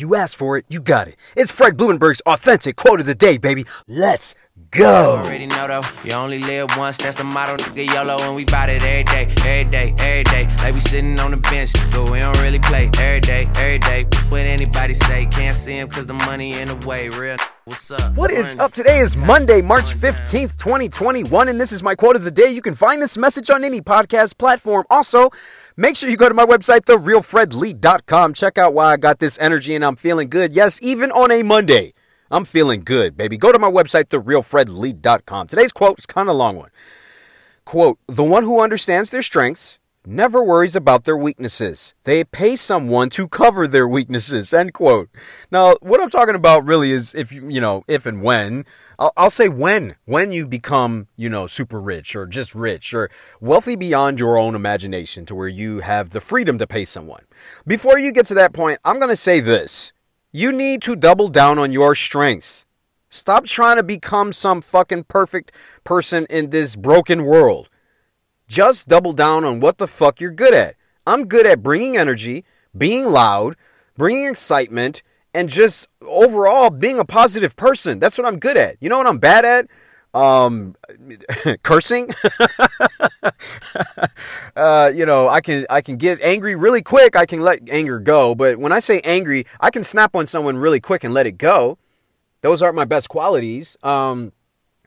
You asked for it, you got it. It's Fred Blumenberg's authentic quote of the day, baby. Let's go. Already know though, you only live once. That's the motto, nigga. YOLO, and we bout it every day, every day, every day. Like we sitting on the bench, but we don't really play every day, every day. What anybody say, can't see him cause the money in the way. Real. What's up? What is up? Today is Monday, March 15th, 2021, and this is my quote of the day. You can find this message on any podcast platform. Also, make sure you go to my website, therealfredlee.com. Check out why I got this energy and I'm feeling good. Yes, even on a Monday, I'm feeling good, baby. Go to my website, therealfredlee.com. Today's quote is kind of a long one. Quote, the one who understands their strengths never worries about their weaknesses. They pay someone to cover their weaknesses. End quote. Now, what I'm talking about really is if you, you know, if and when, I'll, I'll say when, when you become, you know, super rich or just rich or wealthy beyond your own imagination to where you have the freedom to pay someone. Before you get to that point, I'm going to say this. You need to double down on your strengths. Stop trying to become some fucking perfect person in this broken world. Just double down on what the fuck you're good at. I'm good at bringing energy, being loud, bringing excitement, and just overall being a positive person. That's what I'm good at. You know what I'm bad at? Um, cursing. uh, you know, I can I can get angry really quick. I can let anger go, but when I say angry, I can snap on someone really quick and let it go. Those aren't my best qualities. Um,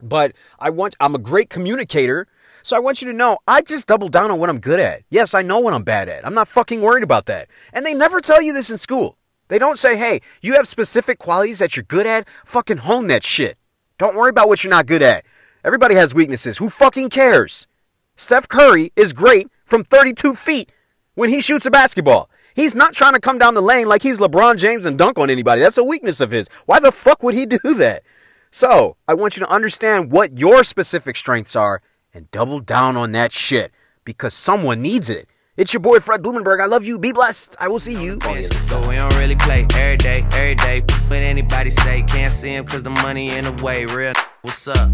but I want I'm a great communicator. So I want you to know I just double down on what I'm good at. Yes, I know what I'm bad at. I'm not fucking worried about that. And they never tell you this in school. They don't say, "Hey, you have specific qualities that you're good at. Fucking hone that shit." Don't worry about what you're not good at. Everybody has weaknesses. Who fucking cares? Steph Curry is great from 32 feet when he shoots a basketball. He's not trying to come down the lane like he's LeBron James and dunk on anybody. That's a weakness of his. Why the fuck would he do that? So, I want you to understand what your specific strengths are and double down on that shit because someone needs it. It's your boy Fred Blumenberg. I love you. Be blessed. I will see you So we don't really play every day, every day. What anybody say, can't see him cause the money in the way. Real. What's up?